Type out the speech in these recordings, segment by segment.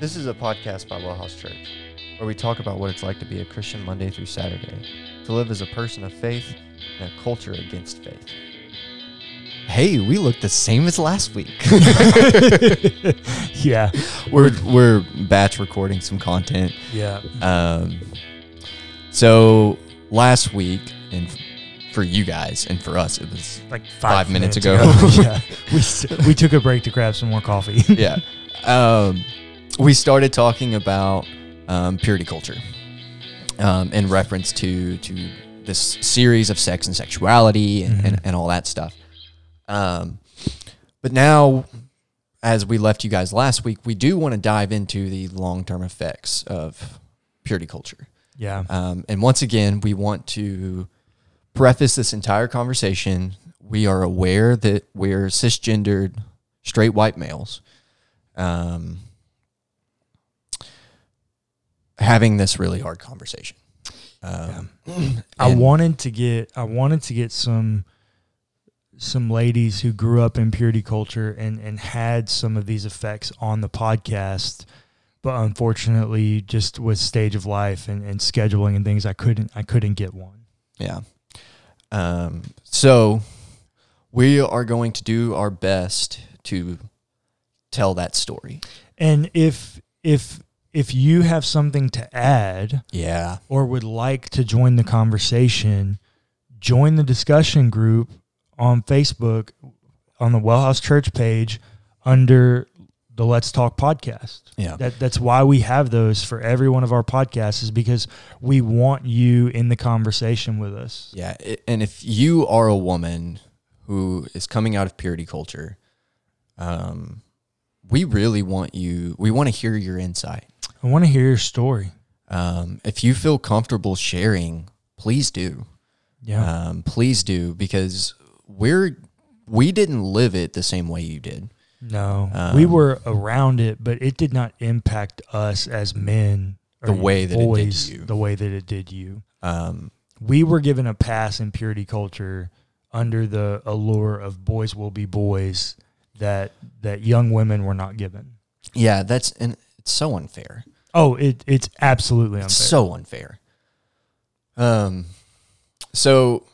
This is a podcast by Wellhouse Church, where we talk about what it's like to be a Christian Monday through Saturday, to live as a person of faith in a culture against faith. Hey, we look the same as last week. yeah, we're we're batch recording some content. yeah. Um, so last week, and for you guys and for us, it was Like five, Five minutes ago. ago. yeah, we we took a break to grab some more coffee. yeah. Um, we started talking about um, purity culture um, in reference to to this series of sex and sexuality and, and, Mhm. and all that stuff. Um, but now, as we left you guys last week, we do want to dive into the long term effects of purity culture. yeah, Um, and once again, we want to preface this entire conversation. We are aware that we're cisgendered, straight white males. Um, having this really hard conversation. Um, I wanted to get I wanted to get some some ladies who grew up in purity culture and and had some of these effects on the podcast but unfortunately just with stage of life and, and scheduling and things I couldn't I couldn't get one Yeah. Um, so we are going to do our best to tell that story. and if if if you have something to add Yeah. or would like to join the conversation, join the discussion group on Facebook on the Wellhouse Church page under the Let's Talk podcast. Yeah. That that's why we have those for every one of our podcasts is because we want you in the conversation with us. Yeah, and if you are a woman who is coming out of purity culture, um, we really want you. We want to hear your insight. I want to hear your story. Um, if you feel comfortable sharing, please do. Yeah. Um, please do because we're we didn't live it the same way you did. no. we um, were around it, but it did not impact us as men The way that it did you. the way that it did you. Um, we were given a pass in purity culture under the allure of boys will be boys that that young women were not given. yeah, that's and it's so unfair. Oh, it it's absolutely unfair. It's so unfair. Um, so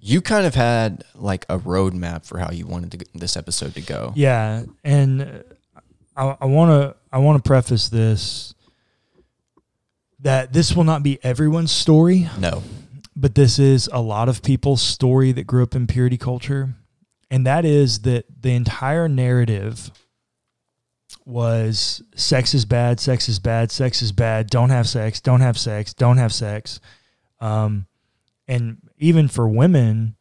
you kind of had like a roadmap for how you wanted to, this episode to go. yeah, and I want to I want to preface this that this will not be everyone's story, No. but this is a lot of people's story that grew up in purity culture. And that is that the entire narrative was sex is bad, sex is bad, sex is bad, don't have sex, don't have sex, don't have sex. Um, and even for women,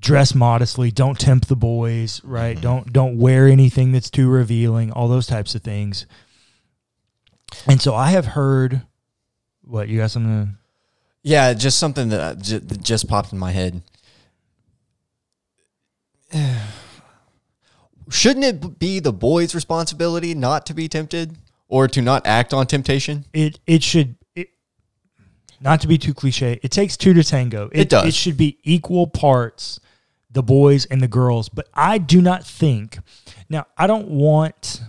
dress modestly, don't tempt the boys, right? Mhm. Don't don't wear anything that's too revealing, all those types of things. And so I have heard what you got something to Yeah, just something that, I- that just popped in my head. Shouldn't it be the boy's responsibility not to be tempted or to not act on temptation? it it should it, not to be too cliche it takes two to tango It does. it should be equal parts the boys and the girls but i do not think now i don't want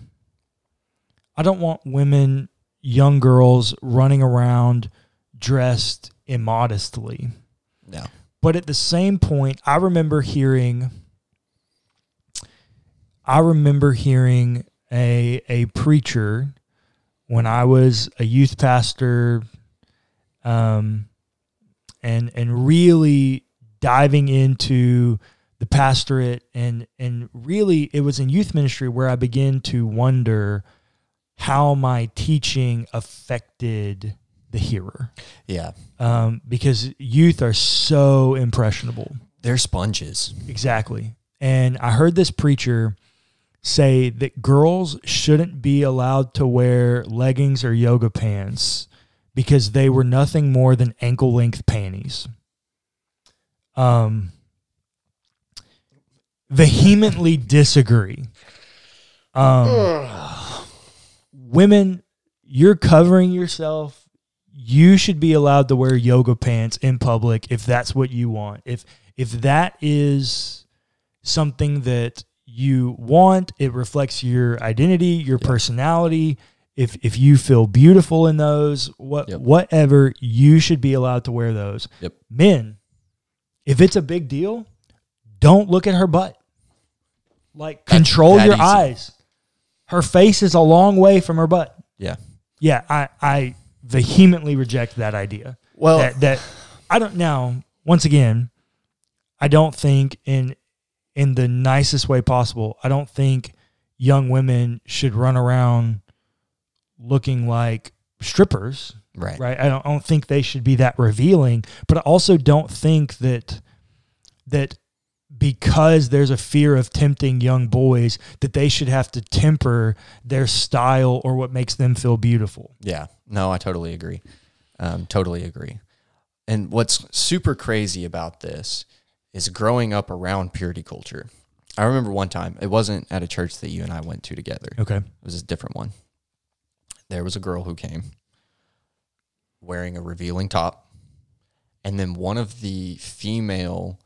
i don't want women young girls running around dressed immodestly No. but at the same point, I remember hearing I remember hearing a a preacher when I was a youth pastor um and and really diving into the pastorate and and really it was in youth ministry where I began to wonder how my teaching affected the hearer Yeah. um, because youth are so impressionable. They're sponges. Exactly. And I heard this preacher say that girls shouldn't be allowed to wear leggings or yoga pants because they were nothing more than ankle length panties. Um, vehemently disagree. Um, women, you're covering yourself. You should be allowed to wear yoga pants in public if that's what you want. If if that is something that you want. It reflects your identity, your personality. If if you feel beautiful in those, what Yep. whatever, you should be allowed to wear those. Yep. Men, if it's a big deal, don't look at her butt. Like That's control that your easy. eyes. Her face is a long way from her butt. Yeah. Yeah, I, I vehemently reject that idea. Well, that that I don't now. Once again, I don't think in in the nicest way possible. I don't think young women should run around looking like strippers, right. right? I don't, I don't think they should be that revealing, but I also don't think that that because there's a fear of tempting young boys that they should have to temper their style or what makes them feel beautiful. Yeah. No, I totally agree. Um, totally agree. And what's super crazy about this is growing up around purity culture. I remember one time, it wasn't at a church that you and I went to together. Okay. It was a different one. There was a girl who came wearing a revealing top. And then one of the female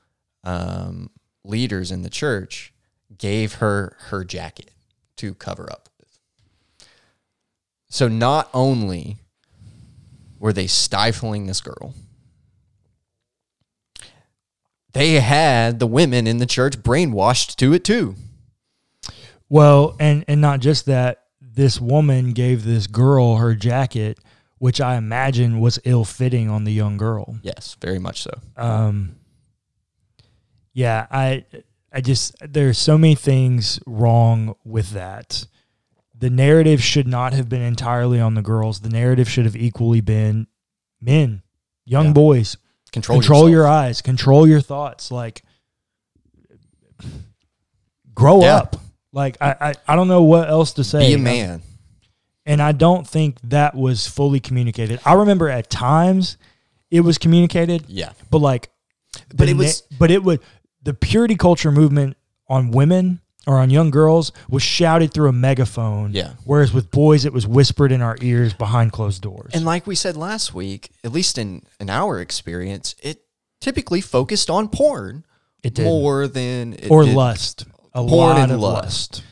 um, leaders in the church gave her her jacket to cover up with. So not only were they stifling this girl, they had the women in the church brainwashed to it too. Well, and and not just that, this woman gave this girl her jacket, which I imagine was ill fitting on the young girl. Yes, very much so. Um, yeah, I I just there's so many things wrong with that. The narrative should not have been entirely on the girls. The narrative should have equally been men, young Yeah. boys. Control, Control, yourself. your eyes, control your thoughts. Like grow Yeah. up. Like I, I I don't know what else to say. Be a man. and I don't think that was fully communicated. I remember at times it was communicated, Yeah. but like, But it na- was- but it would the purity culture movement on women or on young girls was shouted through a megaphone. Yeah. Whereas with boys, it was whispered in our ears behind closed doors. And like we said last week, at least in, in our experience, it typically focused on porn it did more than it or did- lust. A porn lot and of lust. lust.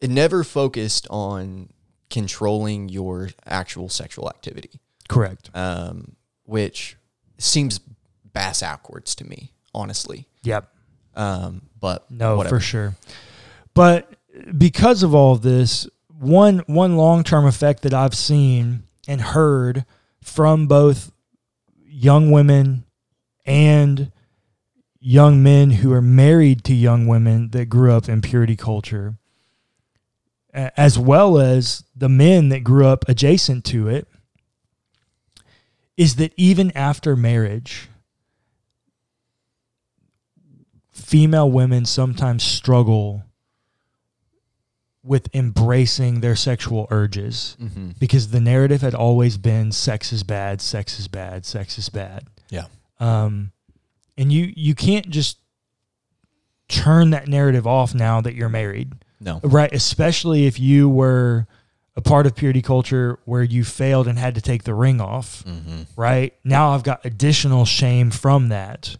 It never focused on controlling your actual sexual activity, Correct. um, which seems bass backwards to me, honestly. Yep. Um, but No, whatever. for sure. But because of all of this, one one long term effect that I've seen and heard from both young women and young men who are married to young women that grew up in purity culture, as well as the men that grew up adjacent to it, is that even after marriage, female women sometimes struggle with embracing their sexual urges Mhm. because the narrative had always been sex is bad, sex is bad, sex is bad. Yeah. Um, and you you can't just turn that narrative off now that you're married, No. right? Especially if you were a part of purity culture where you failed and had to take the ring off Mm-hmm. right? Now I've got additional shame from that.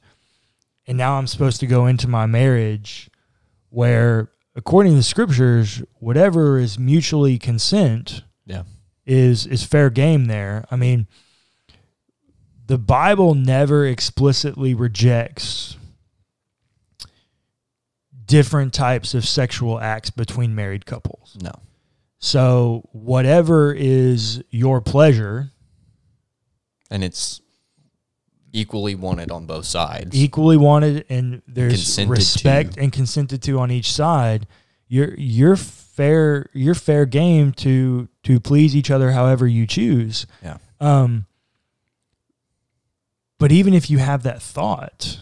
And now I'm supposed to go into my marriage where, according to the scriptures, whatever is mutually consent Yeah. is is fair game there. I mean, the Bible never explicitly rejects different types of sexual acts between married couples. No. So, whatever is your pleasure, And it's equally wanted on both sides. equally wanted and there's Consented respect to. and consented to on each side you're you're fair you're fair game to to please each other however you choose Yeah. um but even if you have that thought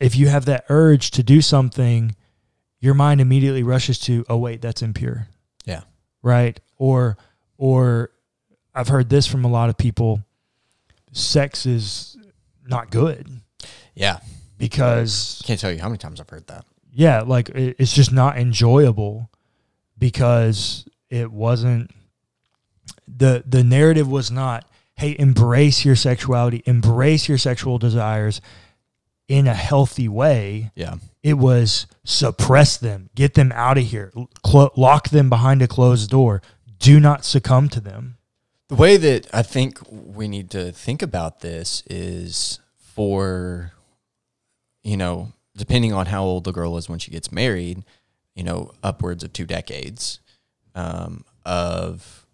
if you have that urge to do something your mind immediately rushes to oh wait that's impure Yeah. right or or i've heard this from a lot of people sex is not good Yeah. because Can't tell you how many times I've heard that. yeah like it, it's just not enjoyable because it wasn't the the narrative was not hey embrace your sexuality embrace your sexual desires in a healthy way. Yeah. It was suppress them, get them out of here, clo- lock them behind a closed door. Do not succumb to them. The way that I think we need to think about this is for, you know, depending on how old the girl is when she gets married, you know, upwards of two decades um, of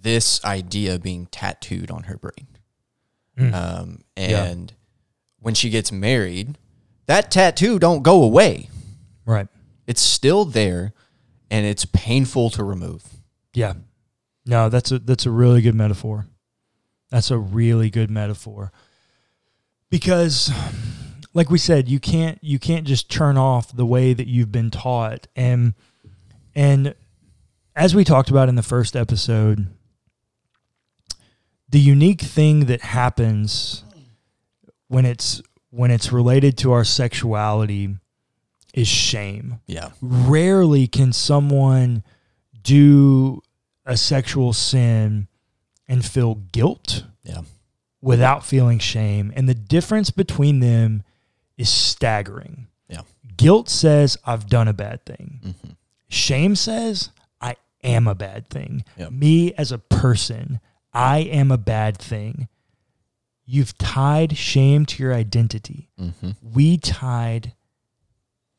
this idea being tattooed on her brain. Mm. Um, Yeah. and when she gets married, that tattoo don't go away. Right. It's still there, and it's painful to remove. Yeah. No, that's a that's a really good metaphor. That's a really good metaphor. Because like we said, you can't you can't just turn off the way that you've been taught and and as we talked about in the first episode, the unique thing that happens when it's when it's related to our sexuality is shame Yeah. rarely can someone do a sexual sin and feel guilt Yeah. without feeling shame. And the difference between them is staggering. Yeah. Guilt says, I've done a bad thing. hmm Shame says, I am a bad thing. Yep. Me as a person, I am a bad thing. You've tied shame to your identity hmm we tied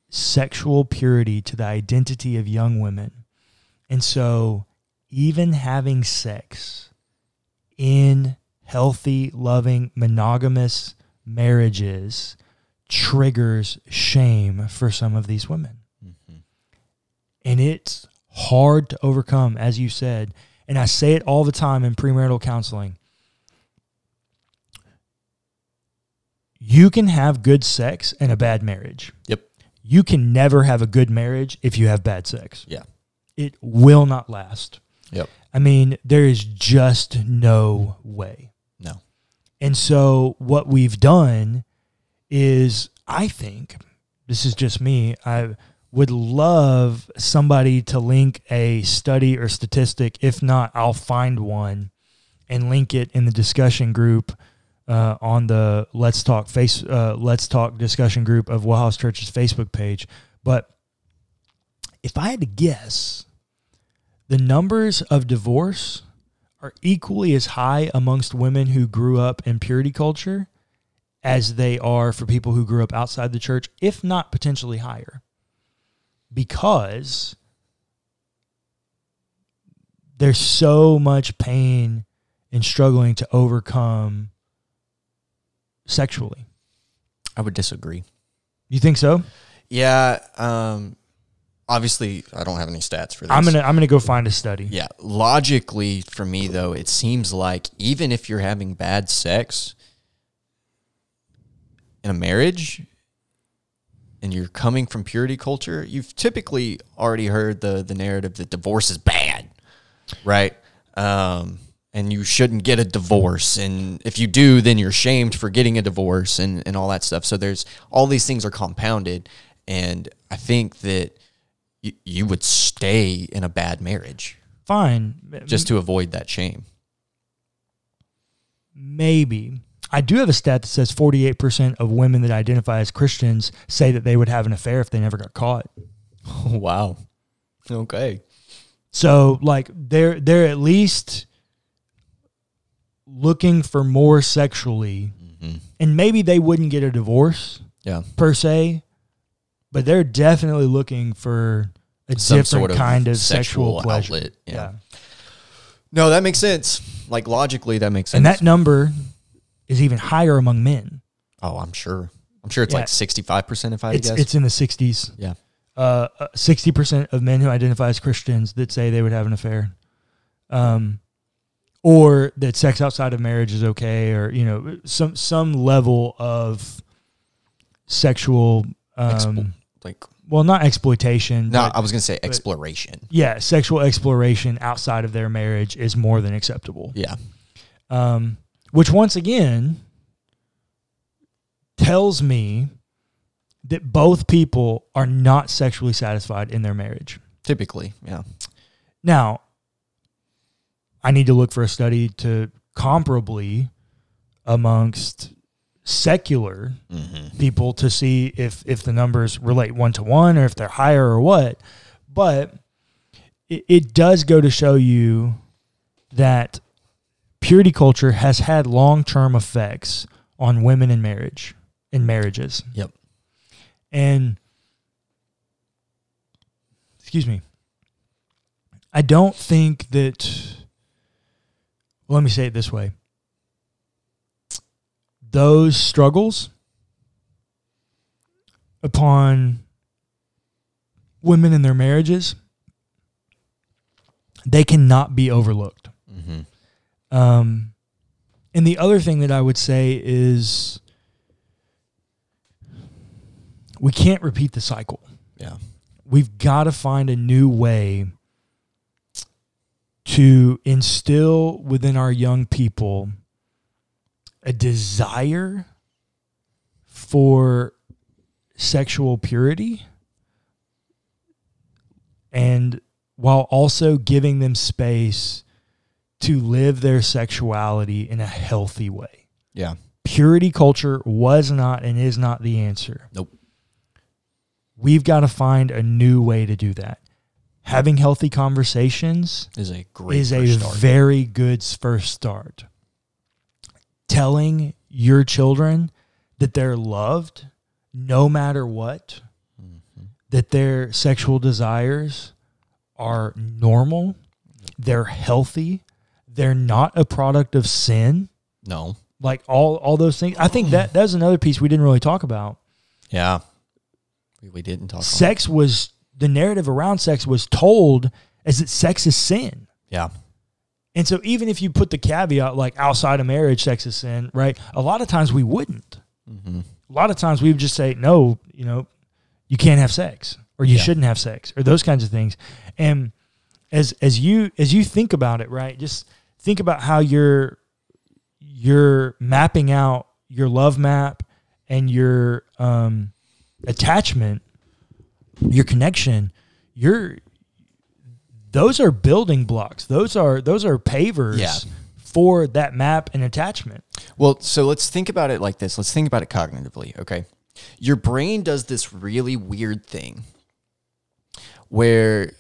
sexual purity to the identity of young women. And so, even having sex in healthy, loving, monogamous marriages triggers shame for some of these women. hmm And it's hard to overcome, as you said. And I say it all the time in premarital counseling. You can have good sex and a bad marriage. Yep. You can never have a good marriage if you have bad sex. Yeah. It will not last. Yep. I mean, there is just no way. No. And so what we've done is I think this is just me. I would love somebody to link a study or statistic. If not, I'll find one and link it in the discussion group uh, on the Let's Talk face uh, Let's Talk discussion group of Wellhouse Church's Facebook page. But if I had to guess, the numbers of divorce are equally as high amongst women who grew up in purity culture as they are for people who grew up outside the church, if not potentially higher. Because there's so much pain in struggling to overcome sexually. I would disagree. You think so? Yeah. Um, obviously, I don't have any stats for this. I'm gonna I'm gonna go find a study. Yeah. Logically, for me, though, it seems like even if you're having bad sex in a marriage and you're coming from purity culture, you've typically already heard the, the narrative that divorce is bad, right? Um, and you shouldn't get a divorce. And if you do, then you're shamed for getting a divorce and, and all that stuff. So there's all these things are compounded. And I think that you, you would stay in a bad marriage Fine. just to avoid that shame. Maybe. I do have a stat that says 48% of women that identify as Christians say that they would have an affair if they never got caught. Oh, wow. Okay. So like they're they're at least looking for more sexually hmm and maybe they wouldn't get a divorce Yeah. per se, but they're definitely looking for a Some different sort of kind of sexual, sexual pleasure. outlet, yeah. yeah. No, that makes sense. Like logically, that makes sense. And that number is even higher among men. oh, I'm sure. I'm sure it's Yeah. like 65% if I It's guess. it's in the 60s. yeah. uh, sixty percent of men who identify as Christians that say they would have an affair, um, or that sex outside of marriage is okay, or you know some some level of sexual, um, Explo- like, well, not exploitation. no, but, I was going to say exploration. yeah, sexual exploration outside of their marriage is more than acceptable. Yeah. Um, which once again tells me that both people are not sexually satisfied in their marriage. Typically. Yeah. Now, I need to look for a study to comparably amongst secular Mm-hmm. people to see if if the numbers relate one to one or if they're higher or what. But it, it does go to show you that purity culture has had long term effects on women in marriage in marriages. Yep. And excuse me. I don't think that well, let me say it this way. Those struggles upon women in their marriages they cannot be overlooked. Mm-hmm. Um, and the other thing that I would say is we can't repeat the cycle. Yeah. We've got to find a new way to instill within our young people a desire for sexual purity and while also giving them space to live their sexuality in a healthy way. Yeah. Purity culture was not and is not the answer. Nope. We've got to find a new way to do that. Having healthy conversations Is a great is a start. very good first start. Telling your children that they're loved no matter what, Mm-hmm. that their sexual desires are normal, they're healthy, they're not a product of sin, no. like all all those things. I think that that's another piece we didn't really talk about. Yeah. We, we didn't talk. Sex was the narrative around sex was told as that sex is sin. Yeah. And so even if you put the caveat like outside of marriage, sex is sin, right? A lot of times we wouldn't. Mm-hmm. A lot of times we would just say, no, you know, you can't have sex or you Yeah. shouldn't have sex or those kinds of things. And as as you as you think about it, right? Just think about how you're you're mapping out your love map and your um attachment, your connection, your those are building blocks. Those are those are pavers Yeah. for that map and attachment. Well, so let's think about it like this. Let's think about it cognitively, okay? Your brain does this really weird thing where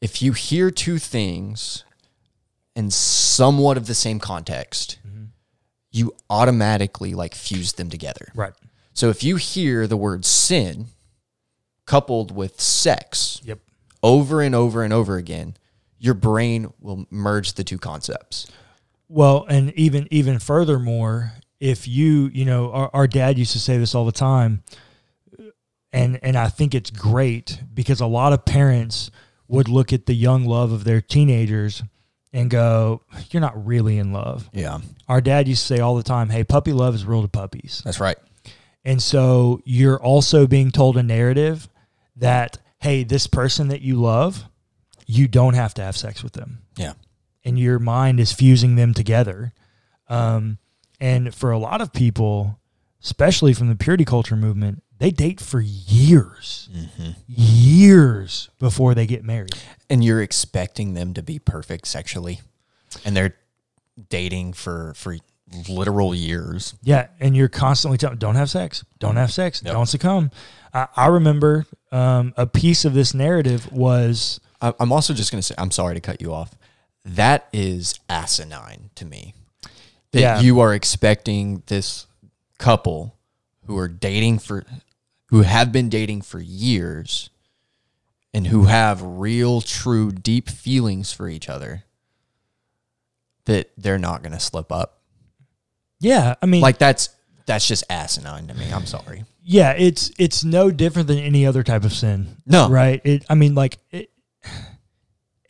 if you hear two things in somewhat of the same context, mm-hmm. you automatically like fuse them together. Right. So if you hear the word sin coupled with sex Yep. Over and over and over again, your brain will merge the two concepts. Well, and even even furthermore, if you you know our, our dad used to say this all the time, and and I think it's great because a lot of parents would look at the young love of their teenagers and go, "You're not really in love." Yeah, Our dad used to say all the time, "Hey, puppy love is real to puppies," that's right. and so you're also being told a narrative that hey, this person that you love, you don't have to have sex with them Yeah. and your mind is fusing them together. Um, and for a lot of people, especially from the purity culture movement, they date for years, years before they get married. and you're expecting them to be perfect sexually and they're dating for for literal years Yeah, and you're constantly telling, "Don't have sex, don't have sex, Yep. don't succumb." I, I remember um, a piece of this narrative was I- i'm also just going to say i'm sorry to cut you off that is asinine to me that Yeah. you are expecting this couple who are dating for who have been dating for years and who have real true deep feelings for each other that they're not going to slip up yeah, I mean, like that's that's just asinine to me i'm sorry yeah, it's it's no different than any other type of sin. No. right? It, I mean, like, it,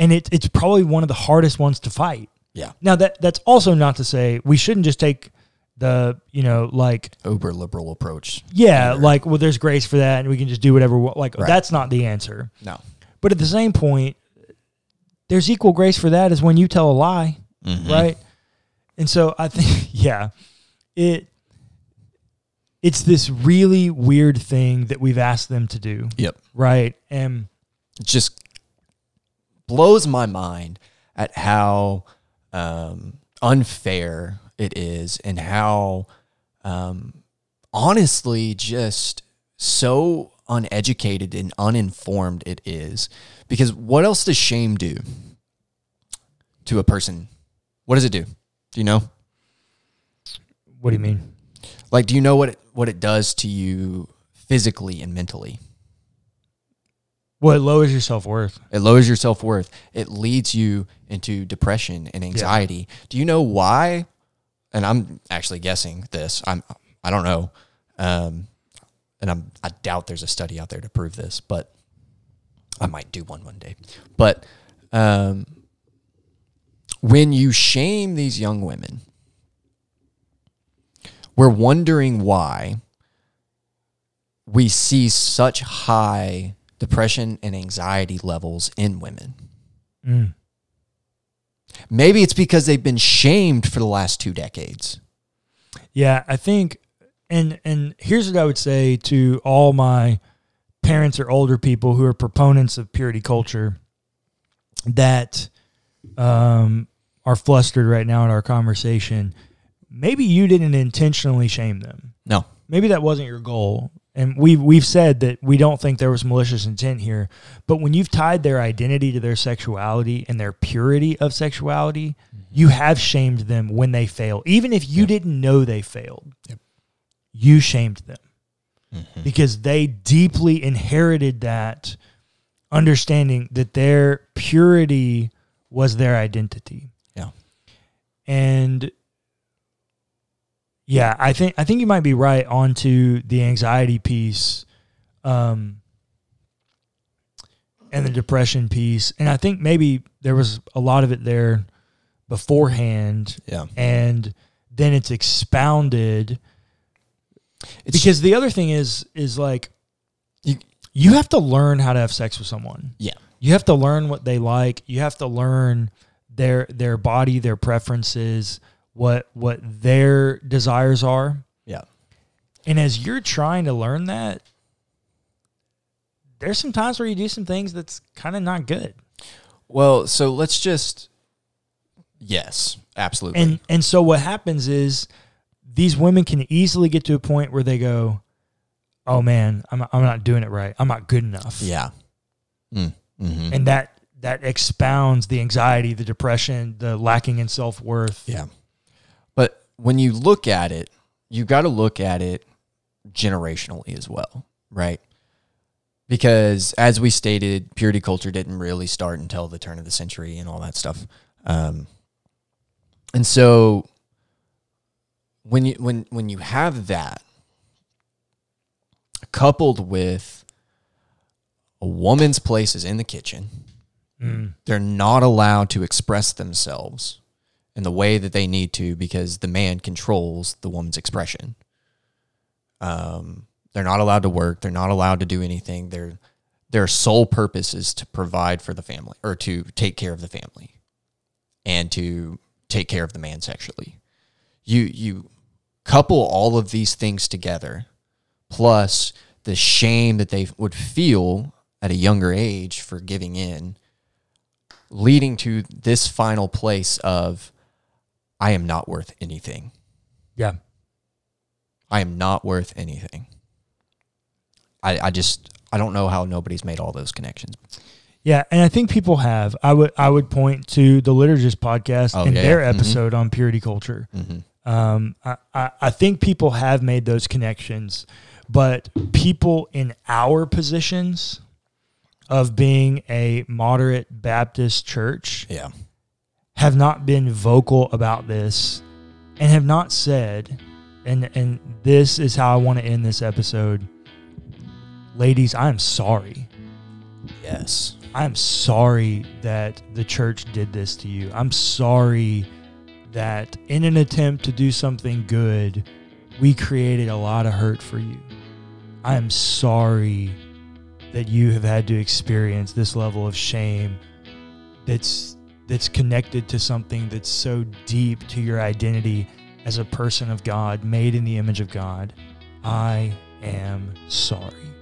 and it, it's probably one of the hardest ones to fight. yeah Now that that's also not to say we shouldn't just take the you know like uber liberal approach yeah either. like well there's grace for that and we can just do whatever like Right. that's not the answer. no But at the same point, there's equal grace for that as when you tell a lie, Mhm. right? And so I think yeah, it it's this really weird thing that we've asked them to do, yep right? And it just blows my mind at how um, unfair it is and how um, honestly just so uneducated and uninformed it is. Because what else does shame do to a person? What does it do? Do you know? What do you mean? Like, do you know what it, what it does to you physically and mentally? Well, it lowers your self worth. It lowers your self worth. It leads you into depression and anxiety. Do you know why? And I'm actually guessing this. I'm I don't know, um, and I'm I doubt there's a study out there to prove this, but I might do one one day. But um, when you shame these young women, we're wondering why we see such high depression and anxiety levels in women. Mm. Maybe it's because they've been shamed for the last two decades. Yeah, I think, and and here's what I would say to all my parents or older people who are proponents of purity culture that um, are flustered right now in our conversation. Maybe you didn't intentionally shame them. No. Maybe that wasn't your goal. And we've we've said that we don't think there was malicious intent here. But when you've tied their identity to their sexuality and their purity of sexuality, mm-hmm. you have shamed them when they fail. Even if you Yep. didn't know they failed, Yep. you shamed them mm-hmm. because they deeply inherited that understanding that their purity was their identity. Yeah. And yeah, I think I think you might be right onto the anxiety piece um and the depression piece. And I think maybe there was a lot of it there beforehand Yeah. and then it's expounded It's because the other thing is is like You- you have to learn how to have sex with someone. Yeah. You have to learn what they like. You have to learn their their body, their preferences, what what their desires are. Yeah. And as you're trying to learn that, there's some times where you do some things that's kind of not good. Well, so let's just yes, absolutely. And and so what happens is these women can easily get to a point where they go, "Oh man, I'm I'm not doing it right. I'm not good enough." yeah. Mm. hmm and that that expounds the anxiety, the depression, the lacking in self worth. Yeah. When you look at it, you got to look at it generationally as well, right? Because as we stated, purity culture didn't really start until the turn of the century and all that stuff. Um, and so when you when when you have that coupled with a woman's place is in the kitchen, Mm. they're not allowed to express themselves in the way that they need to because the man controls the woman's expression. Um, they're not allowed to work. They're not allowed to do anything. Their their sole purpose is to provide for the family or to take care of the family and to take care of the man sexually. You you couple all of these things together, plus the shame that they would feel at a younger age for giving in leading to this final place of I am not worth anything. Yeah. I am not worth anything. I, I just I don't know how nobody's made all those connections. Yeah, and I think people have. I would I would point to the Liturgist podcast Oh, and yeah, their yeah. Mhm. episode on purity culture. Mm-hmm. Um, I, I, I think people have made those connections, but people in our positions of being a moderate Baptist church Yeah. Have not been vocal about this and have not said and and this is how I want to end this episode. Ladies, I'm sorry. Yes. I'm sorry that the church did this to you. I'm sorry that in an attempt to do something good, we created a lot of hurt for you. I am sorry that you have had to experience this level of shame that's that's connected to something that's so deep to your identity as a person of God, made in the image of God. I am sorry.